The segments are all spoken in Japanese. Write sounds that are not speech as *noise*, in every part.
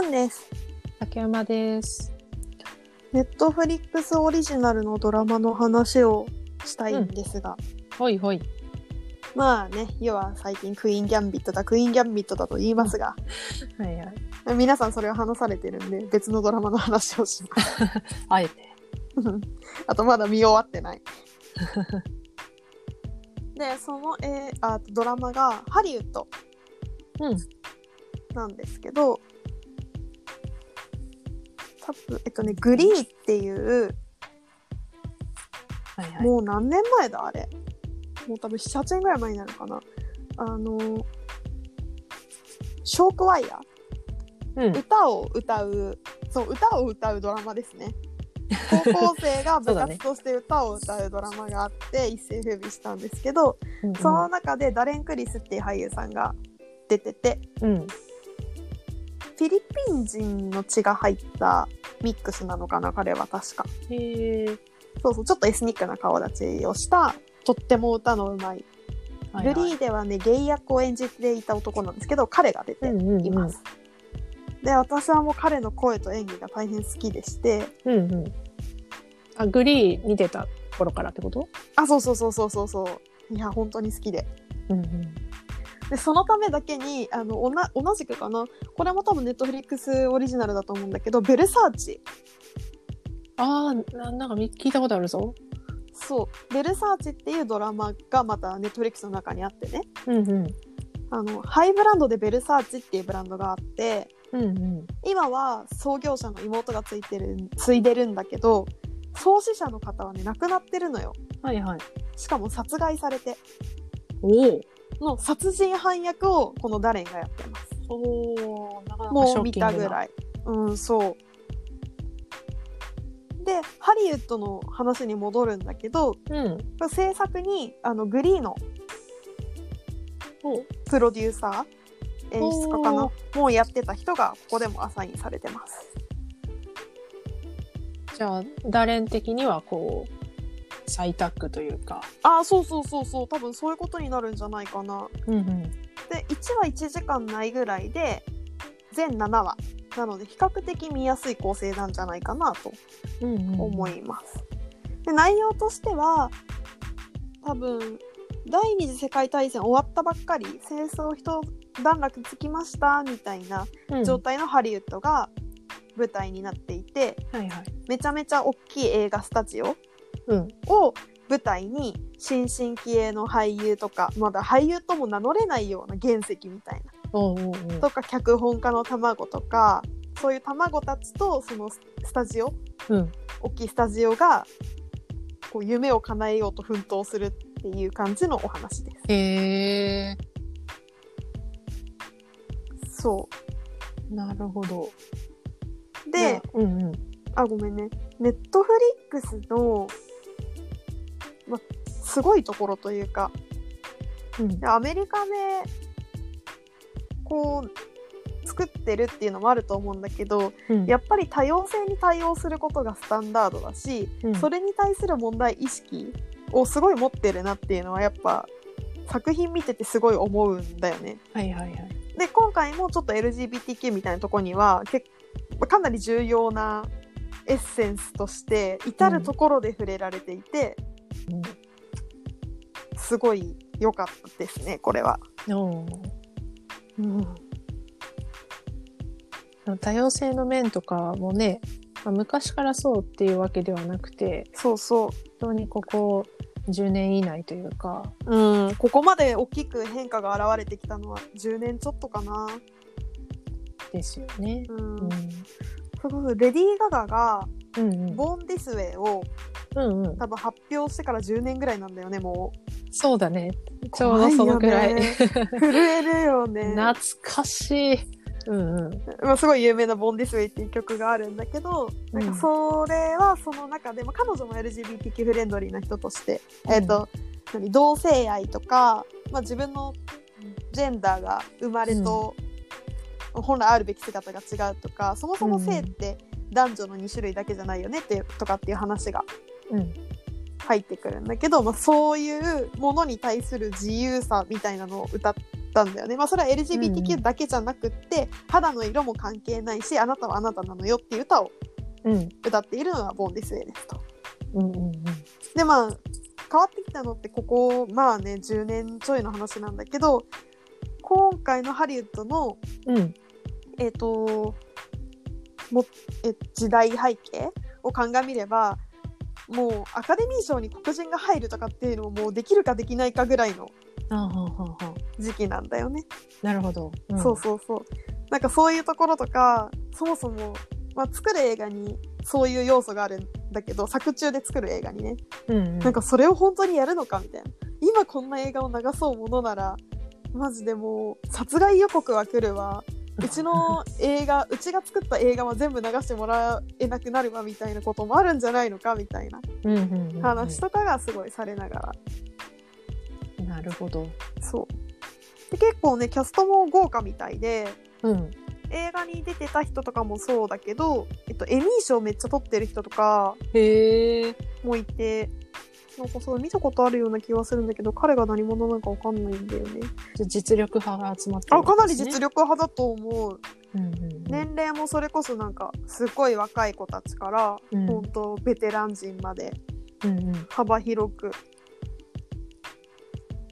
ムーンです。竹山です。ネットフリックスオリジナルのドラマの話をしたいんですが、ほいほい。まあね、要は最近クイーンギャンビットだ、クイーンギャンビットだと言いますが、*laughs* はいはい。皆さんそれを話されてるんで、別のドラマの話をします。*laughs* あえて。*laughs* あとまだ見終わってない。で、その、えーあドラマがハリウッドうん。なんですけど、多分、えっとね、グリーっていう、はいはい。もう何年前だあれもう多分7、8年ぐらい前になるかな。あの、ショークワイヤうんー、。歌を歌う、そう、歌を歌うドラマですね。高校生が *laughs* 部活として歌を歌うドラマがあって、一世風靡したんですけど、うんその中でダレン・クリスっていう俳優さんが出てて、うん。フィリピン人の血が入ったミックスなのかな、彼は確か。へえ。そうそう、ちょっとエスニックな顔立ちをした、とっても歌のうまいはいはいグリーではねゲイ役を演じていた男なんですけど彼が出てうんうんうんいます、で私はもう彼の声と演技が大変好きでしてうんうん。あ、グリーに出た頃からってこと？あそうそうそうそうそうそういや本当に好きでうんうん。でそのためだけにあのおな同じくかなこれも多分ネットフリックスオリジナルだと思うんだけど「ベルサーチああ、ななんかみ聞いたことあるぞ。」そう「ベルサーチ」っていうドラマがまたネットフリックスの中にあってねうんうん。あのハイブランドでベルサーチっていうブランドがあってうんうん。今は創業者の妹がついてる継いでるんだけど創始者の方はね亡くなってるのよはいはい。しかも殺害されておお。の殺人犯役をこのダレンがやってます。おお。なかなかもう見たぐらい。うんそう。でハリウッドの話に戻るんだけどうん。制作にあのグリーのおプロデューサー演出家かなおもうやってた人がここでもアサインされてます。じゃあ、ダレン的にはこう、再タッグというか。あそうそうそうそう多分そういうことになるんじゃないかなうんうん。で1話1時間ないぐらいで全7話なので比較的見やすい構成なんじゃないかなとうんうん。思います。で内容としては多分第二次世界大戦終わったばっかり戦争一段落つきましたみたいなうん状態のハリウッドが舞台になっていて、はいはい。めちゃめちゃ大きい映画スタジオうん。を舞台に新進気鋭の俳優とかまだ俳優とも名乗れないような原石みたいなとか脚本家の卵とかそういう卵たちとそのススタジオうん。大きいスタジオがこう夢を叶えようと奮闘するっていう感じのお話です。へえ。そなるほど。うで、うんうん。あごめんねネットフリックスの、ま、すごいところというかうん。アメリカでこう作ってるっていうのもあると思うんだけどうんやっぱり多様性に対応することがスタンダードだし、うんそれに対する問題意識をすごい持ってるなっていうのはやっぱ作品見ててすごい思うんだよね。はいはいはい。で今回もちょっと LGBTQ みたいなとこにはけかなり重要なエッセンスとして至る所で触れられていて、すごい良かったですねこれは。おうん多様性の面とかもね、まあ昔からそうっていうわけではなくて、そうそう本当にここ10年以内というか、うん、ここまで大きく変化が現れてきたのは10年ちょっとかな。ですよね。うんうん。レディー・ガガがうん「うん。ボーン・ディス・ウェイ」をうんうん。多分発表してから10年ぐらいなんだよねもそうだね。う。ちょうどそのくらい。ね震えるよね。*laughs* 懐かしい。うんうん。まあ、すごい有名な「ボーン・ディス・ウェイ」っていう曲があるんだけど、なんかそれはその中で、まあ、彼女も LGBTQ フレンドリーな人として、えっ、と何同性愛とか、まあ、自分のジェンダーが生まれと、本来あるべき姿が違うとかそもそも性って男女の2種類だけじゃないよねってとかっていう話がうん。入ってくるんだけど、まあ、そういうものに対する自由さみたいなのを歌ったんだよね。まあそれは LGBTQ だけじゃなくって、肌の色も関係ないしあなたはあなたなのよっていう歌をうん。歌っているのがボーンディスウェイですと。うんうんうん。でまあ変わってきたのってここまあね10年ちょいの話なんだけど今回のハリウッドのうん。えっ、ともえ時代背景を鑑みればもうアカデミー賞に黒人が入るとかっていうのももうできるかできないかぐらいの時期なんだよね。なるほど。うんそうそうそう。なんかそういうところとかそもそも、まあ、作る映画にそういう要素があるんだけど作中で作る映画にねうんうん。なんかそれを本当にやるのかみたいな今こんな映画を流そうものならマジでもう殺害予告は来るわうちの映画うちが作った映画は全部流してもらえなくなるわみたいなこともあるんじゃないのかみたいな話とかがすごいされながらなるほど。そうで結構ねキャストも豪華みたいでうん。映画に出てた人とかもそうだけど、えっと、エミー賞めっちゃ取ってる人とか。もいてなんかそう見たことあるような気がするんだけど彼が何者なのかわかんないんだよね。じゃあ実力派が集まってるあかなり実力派だと思う。うんうんうん。年齢もそれこそなんかすごい若い子たちから、うん。本当ベテラン人までうんうん。幅広く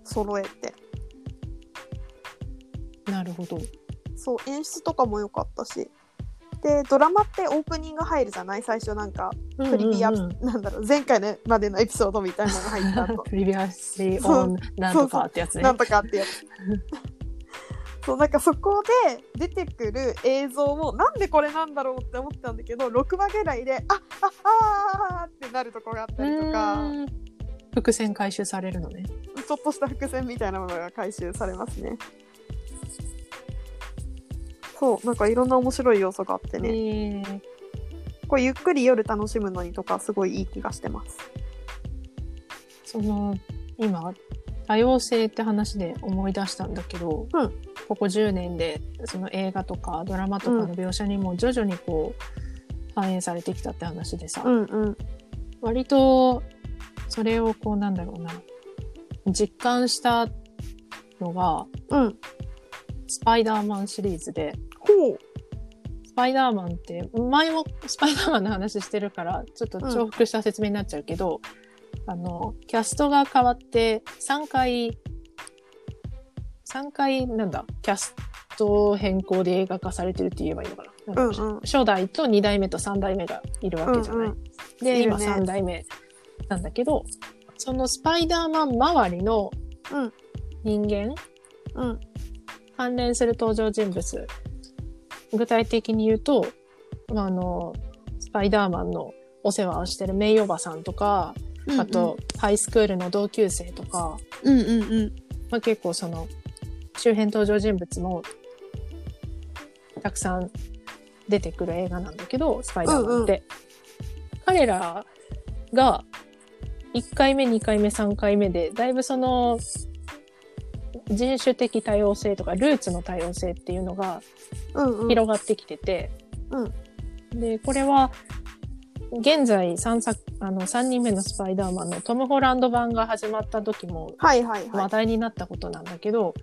揃えて。なるほど。そう演出とかも良かったしでドラマってオープニング入るじゃない最初なんか。プリビア、なんだろう前回のまでのエピソードみたいなのが入った後プ *laughs* リビアシーオンなんとかってやつね。なんとかってやつ。そうなんかそこで出てくる映像もなんでこれなんだろうって思ったんだけど6話ぐらいでああああーってなるとこがあったりとか。伏線回収されるのね。ちょっとした伏線みたいなものが回収されますねそうなんかいろんな面白い要素があってね、これゆっくり夜楽しむのにとかすごいいい気がしてます。その今多様性って話で思い出したんだけど、うん。ここ10年でその映画とかドラマとかの描写にも徐々にこう反映されてきたって話でさ、うんうん。割とそれをこうなんだろうな実感したのがうん。スパイダーマンシリーズでほう。スパイダーマンって前もスパイダーマンの話してるからちょっと重複した説明になっちゃうけど、あのキャストが変わって3回3回なんだキャスト変更で映画化されてるって言えばいいのかな。ううんうん。初代と2代目と3代目がいるわけじゃない。うんうん。で、ね。3代目なんだけど、そのスパイダーマン周りのうん。人間、うん。関連する登場人物、具体的に言うと、まああの、スパイダーマンのお世話をしてるメイおばさんとか、あと、ハイスクールの同級生とか、うんうんうん。まあ、結構その、周辺登場人物も、たくさん出てくる映画なんだけど、スパイダーマンって。彼らが、1回目、2回目、3回目で、だいぶその、人種的多様性とか、ルーツの多様性っていうのがうんうん。広がってきてて、うん。で、これは、現在3作、あの、3人目のスパイダーマンのトム・ホランド版が始まった時もはいはいはい。話題になったことなんだけど、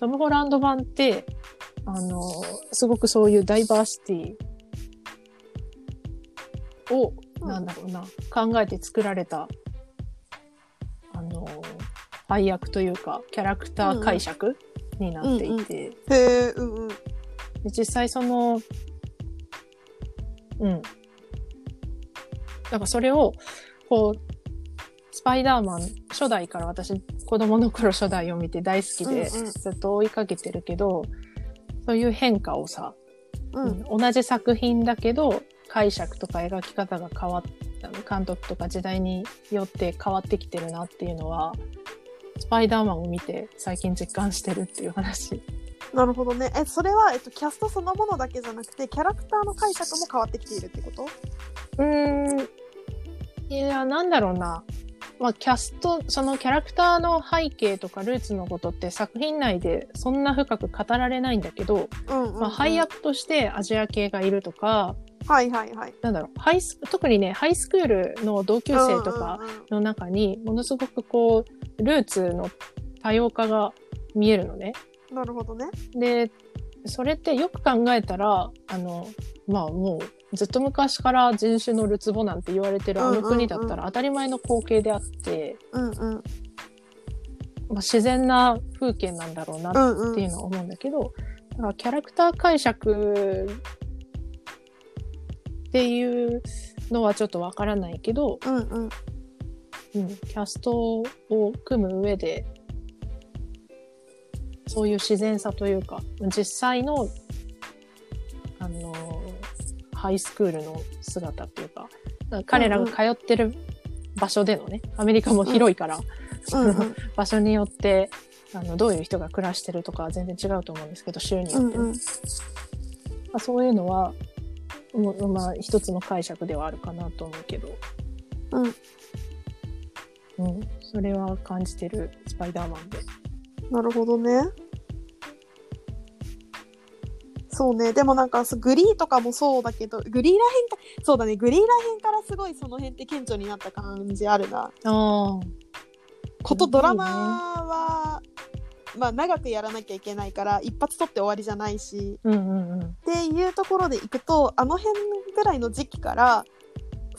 トム・ホランド版って、あの、すごくそういうダイバーシティを、うんなんだろうな、考えて作られた、あの、配役というか、キャラクター解釈になっていて、へえうんうん。で実際その、うん。なんかそれを、こう、スパイダーマン初代から私子供の頃初代を見て大好きでうんうん。ずっと追いかけてるけど、そういう変化をさ、うん。同じ作品だけど解釈とか描き方が変わっ監督とか時代によって変わってきてるなっていうのは、スパイダーマンを見て最近実感してるっていう話。なるほどねえそれは、えっと、キャストそのものだけじゃなくてキャラクターの解釈も変わってきているってこと？うーん。いや、なんだろうな。まあ、キャスト、そのキャラクターの背景とかルーツのことって作品内でそんな深く語られないんだけど、うんうん、うん、まあ、配役としてアジア系がいるとか、はいはいはいなんだろう、ハイス、特にね、ハイスクールの同級生とかの中に、ものすごくこう、ルーツの多様化が見えるのね。なるほどね。で、それってよく考えたら、あの、まあもうずっと昔から人種のるつぼなんて言われてるあの国だったら当たり前の光景であって、うんうん。まあ、自然な風景なんだろうな。っていうのは思うんだけど、だからキャラクター解釈っていうのはちょっとわからないけど、うんうん。うん、キャストを組む上で、そういう自然さというか、実際の、あの、ハイスクールの姿っていうか、彼らが通ってる場所でのね、アメリカも広いから、うんうん。*laughs* 場所によって、あの、どういう人が暮らしてるとかは全然違うと思うんですけど、州によってね、うんうん。まあ、そういうのは、もうまあ、一つの解釈ではあるかなと思うけど。うん。うん。それは感じてる、スパイダーマンで。なるほどね。そうね。でもなんか、グリーとかもそうだけど、グリーらへんか、そうだね。グリーらへんからすごいその辺って顕著になった感じあるな。ああ。ことドラマは、まあ長くやらなきゃいけないから、一発撮って終わりじゃないし、うんうんうん。っていうところでいくとあの辺ぐらいの時期から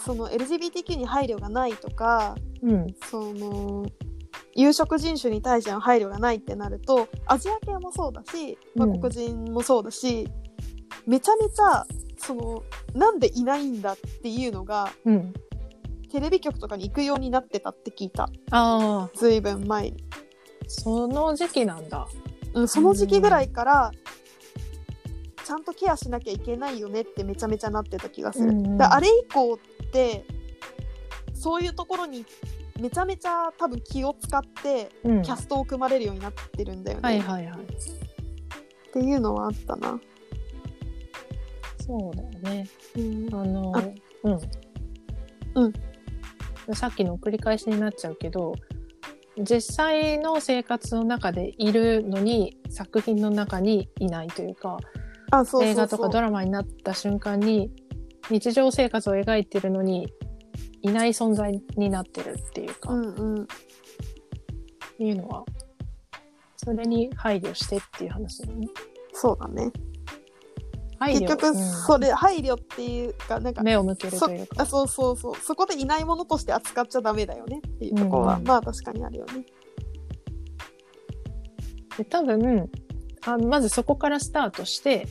その LGBTQ に配慮がないとかうん。その有色人種に対しての配慮がないってなるとアジア系もそうだし、まあ、うん黒人もそうだし、めちゃめちゃそのなんでいないんだっていうのがうん。テレビ局とかに行くようになってたって聞いた。ああ、ずいぶん前に、その時期なんだ。うん、その時期ぐらいからちゃんとケアしなきゃいけないよねってめちゃめちゃなってた気がする、うんうん。だからあれ以降ってそういうところにめちゃめちゃ多分気を使ってうん。キャストを組まれるようになってるんだよね、はいはいはい。っていうのはあったな、そうだよね。うん、あの、あうん。うんさっきの繰り返しになっちゃうけど、実際の生活の中でいるのに作品の中にいないというか、あそうそうそう映画とかドラマになった瞬間に日常生活を描いてるのにいない存在になってるっていうか、うんうん。いうのは、それに配慮してっていう話だよね。そうだね。配慮？結局うん。それ、配慮っていうかなんか目を向けるというか。あそうそうそう。そこでいないものとして扱っちゃダメだよねっていうところは、うん。うんまあ確かにあるよね。で多分あの、まずそこからスタートして、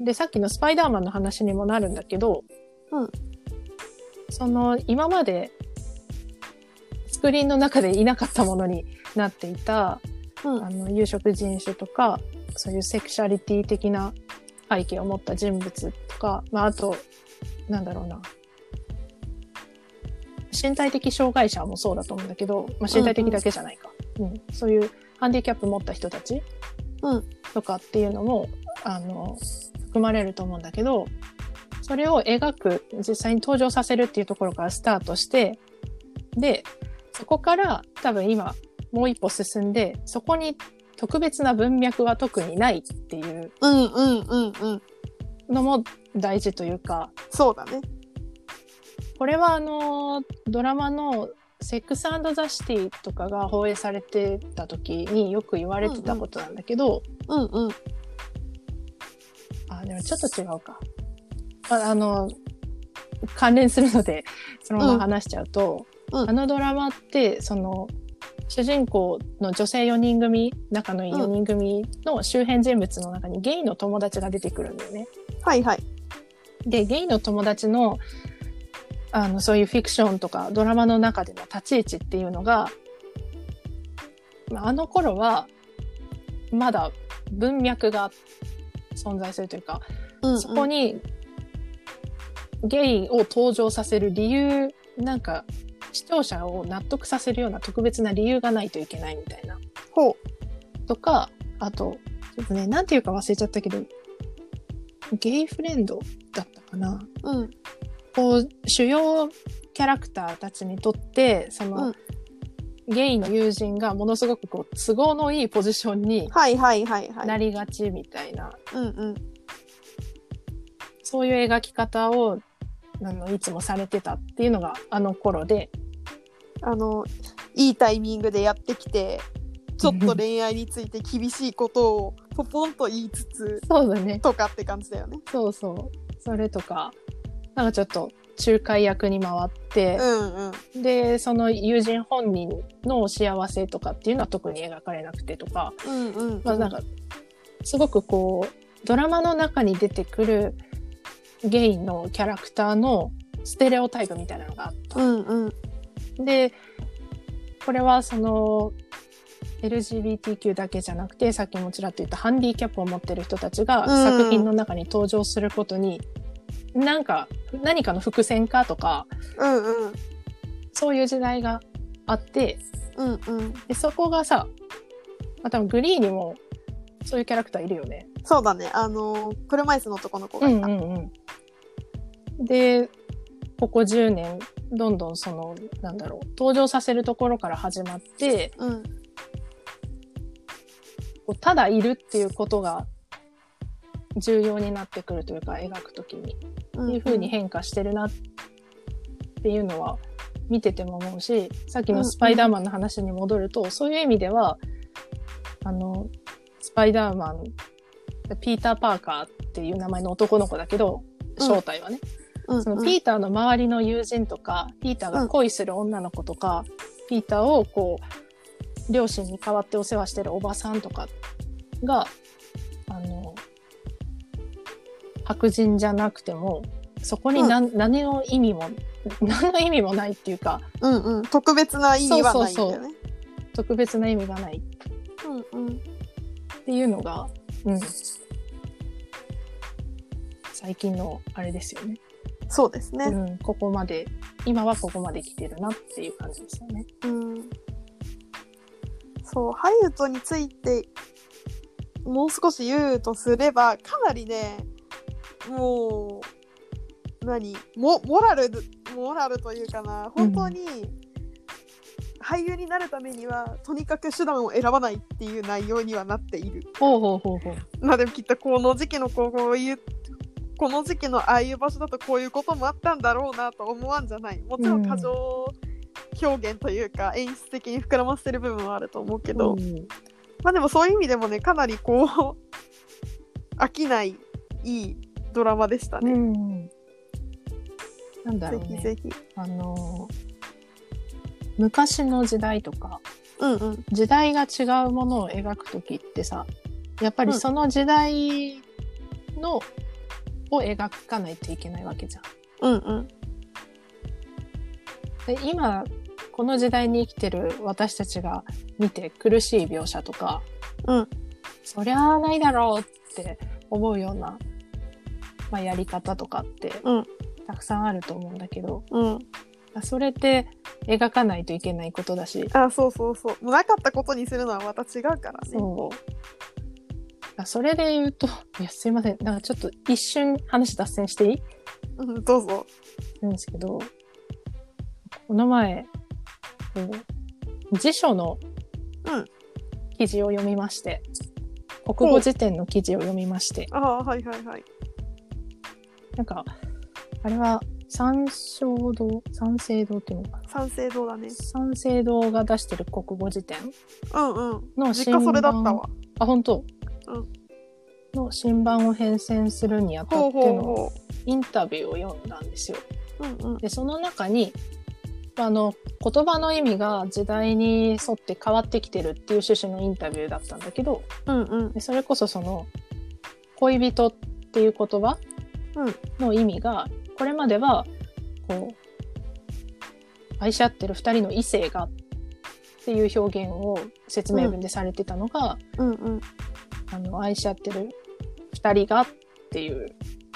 で、さっきのスパイダーマンの話にもなるんだけど、うん。その、今まで、スクリーンの中でいなかったものになっていた、うん。あの、有色人種とか、そういうセクシャリティ的な背景を持った人物とか、まあ、あと、なんだろうな。身体的障害者もそうだと思うんだけど、まあ、身体的だけじゃないか。うんそういうハンディキャップ持った人たちうん。とかっていうのも、あの、含まれると思うんだけど、それを描く、実際に登場させるっていうところからスタートして、で、そこから多分今、もう一歩進んで、そこに特別な文脈は特にないっていううんうんうんうん。のも大事というか、そうだね。これはあの、ドラマのセックスザ・シティとかが放映されてた時によく言われてたことなんだけど、うんうんあ、でもちょっと違うか。ああの、関連するので、*laughs* そのまま話しちゃうと、うんうんあのドラマって、その、主人公の女性4人組、仲のいい4人組の周辺人物の中にゲイの友達が出てくるんだよね。はいはいで、ゲイの友達の、あの、そういうフィクションとかドラマの中での立ち位置っていうのが、まああの頃は、まだ文脈が存在するというか、うんうんそこにゲイを登場させる理由、なんか視聴者を納得させるような特別な理由がないといけないみたいな。ほとか、あと、ちょっとね、なんていうか忘れちゃったけど、ゲイフレンドだったかな。ううんこう、主要キャラクターたちにとって、その、うんゲイの友人がものすごくこう、都合のいいポジションにはいはいはいはいなりがちみたいな、うんうんそういう描き方を、あの、いつもされてたっていうのがあの頃で、あのいいタイミングでやってきてちょっと恋愛について厳しいことをポポンと言いつつ *laughs* そうだね。とかって感じだよね。そうそう。それとか、なんかちょっと仲介役に回ってう、んうん。で、その友人本人の幸せとかっていうのは特に描かれなくてとか、うんうん。まあなんか、すごくこう、ドラマの中に出てくるゲイのキャラクターのステレオタイプみたいなのがあった。うんうん。で、これはその、LGBTQ だけじゃなくて、さっきもちらっと言ったハンディキャップを持ってる人たちがうん作品の中に登場することに、なんか、何かの伏線かとか、うんうんそういう時代があって、うんうんでそこがさ、まあ、多分グリーンにもそういうキャラクターいるよね。そうだねあの車椅子の男の子がいた。んうん。で、ここ10年、どんどんその、なんだろう、登場させるところから始まって、うんただいるっていうことが重要になってくるというか、描くときに。うんいう風に変化してるなっていうのは見てても思うし、さっきのスパイダーマンの話に戻ると、そういう意味では、あの、スパイダーマン、ピーター・パーカーっていう名前の男の子だけど、うん。正体はね、うんそのピーターの周りの友人とか、ピーターが恋する女の子とか、ピーターをこう、両親に代わってお世話してるおばさんとかが、あの、白人じゃなくても、そこに何,、何の意味も、*laughs* 何の意味もないっていうか、うんうん特別な意味はないんだよね。特別な意味がないうんうんっていうのが、うん。最近のあれですよね。そうですね。うん、ここまで、今はここまで来てるなっていう感じですよね。うんそうハリウッドについてもう少し言うとすればかなりねもう何？モモラルモラルというかな。本当に俳優になるためにはとにかく手段を選ばないっていう内容にはなっている。ほうほうほうほう。まあでもきっとこの時期のこういうこの時期のああいう場所だとこういうこともあったんだろうなと思わんじゃない。もちろん過剰表現というか演出的に膨らませてる部分はあると思うけど、う。んまあでもそういう意味でもねかなりこう飽きないいいドラマでしたうね、ん。なんだろうね。ぜひぜひあのー昔の時代とか、うんうん時代が違うものを描くときってさ、やっぱりその時代の、を描かないといけないわけじゃん。うんうんで今、この時代に生きてる私たちが見て苦しい描写とか、うんそりゃあないだろうって思うような、まあ、やり方とかって、うん。たくさんあると思うんだけど、うん。それって描かないといけないことだし、あそうそうそう。なかったことにするのはまた違うからね。そう。あそれで言うと、いや、すいません。なんかちょっと一瞬話脱線していい？うんどうぞ。なんですけど、この前、こう辞書のうん。記事を読みまして、国語辞典の記事を読みまして、ああはいはいはいなんか、あれは三省堂、三省堂っていうのかな？賛成堂だね。三省堂が出してる国語辞典うんうん。の実家それだったわ。あ、本当？うん。の新版を編纂するにあたってのインタビューを読んだんですよ。ううんうん。で、その中に、あの、言葉の意味が時代に沿って変わってきてるっていう趣旨のインタビューだったんだけど、うんうん。でそれこそその、恋人っていう言葉の意味が、これまでは、こう、愛し合ってる二人の異性がっていう表現を説明文でされてたのが、うんうん。あの、愛し合ってる二人がっていう、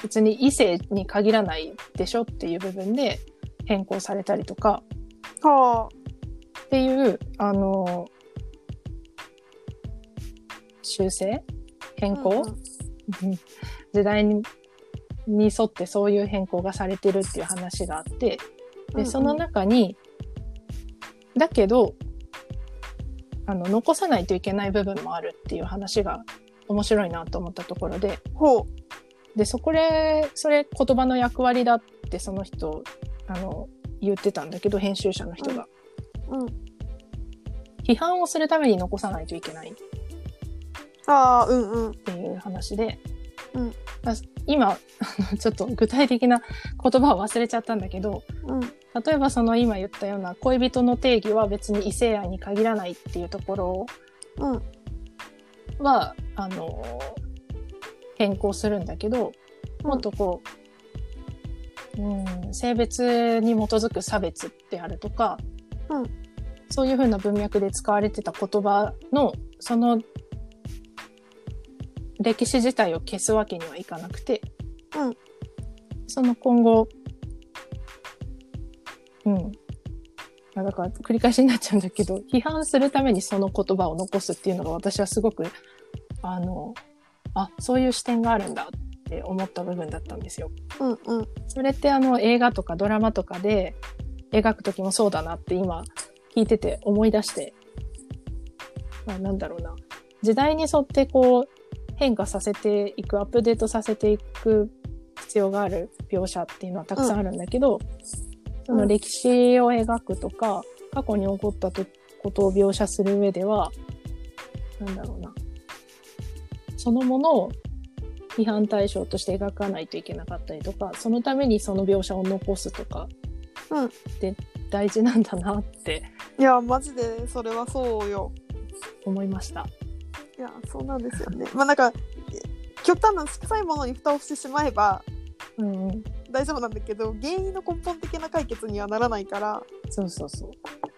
別に異性に限らないでしょっていう部分で変更されたりとか、はっていう、あの、修正？変あ更、うん。時代にに沿ってそういう変更がされてるっていう話があって、で、その中に、だけど、あの、残さないといけない部分もあるっていう話が面白いなと思ったところで、ほで、そこで、それ言葉の役割だってその人、あの、言ってたんだけど、編集者の人が。ううん。批判をするために残さないといけない。っああうんうん。ていう話で、うん。まあ今、*laughs* ちょっと具体的な言葉を忘れちゃったんだけど、うん。例えばその今言ったような恋人の定義は別に異性愛に限らないっていうところうん。は、あの、変更するんだけど、もっとこう、うん、性別に基づく差別であるとか、うん。そういうふうな文脈で使われてた言葉の、その、歴史自体を消すわけにはいかなくて、うんその今後、うん。まあだから繰り返しになっちゃうんだけど、*laughs* 批判するためにその言葉を残すっていうのが私はすごく、あの、あ、そういう視点があるんだって思った部分だったんですよ。うんうんそれってあの映画とかドラマとかで描くときもそうだなって今聞いてて思い出して、まあなんだろうな。時代に沿ってこう変化させていく、アップデートさせていく必要がある描写っていうのはたくさんあるんだけど、その歴史を描くとか、過去に起こったとことを描写する上では、なんだろうな。そのものを批判対象として描かないといけなかったりとか、そのためにその描写を残すとか、うんって大事なんだなっていやマジでそれはそうよ思いました。いやそうなんですよねまあなんか極端な臭いものに蓋をしてしまえばうんうん。大丈夫なんだけど原因の根本的な解決にはならないからそうそうそう。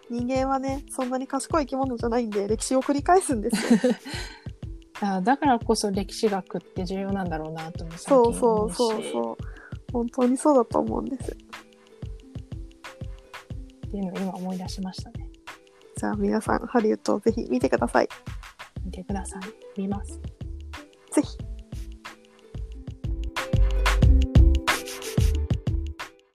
人間はねそんなに賢い生き物じゃないんで歴史を繰り返すんですよ *laughs* あだからこそ歴史学って重要なんだろうなとも最そうそうそうそう本当にそうだと思うんですっていうのを今思い出しましたね。じゃあ皆さんハリウッドをぜひ見てくださいみてください。見ます。ぜひ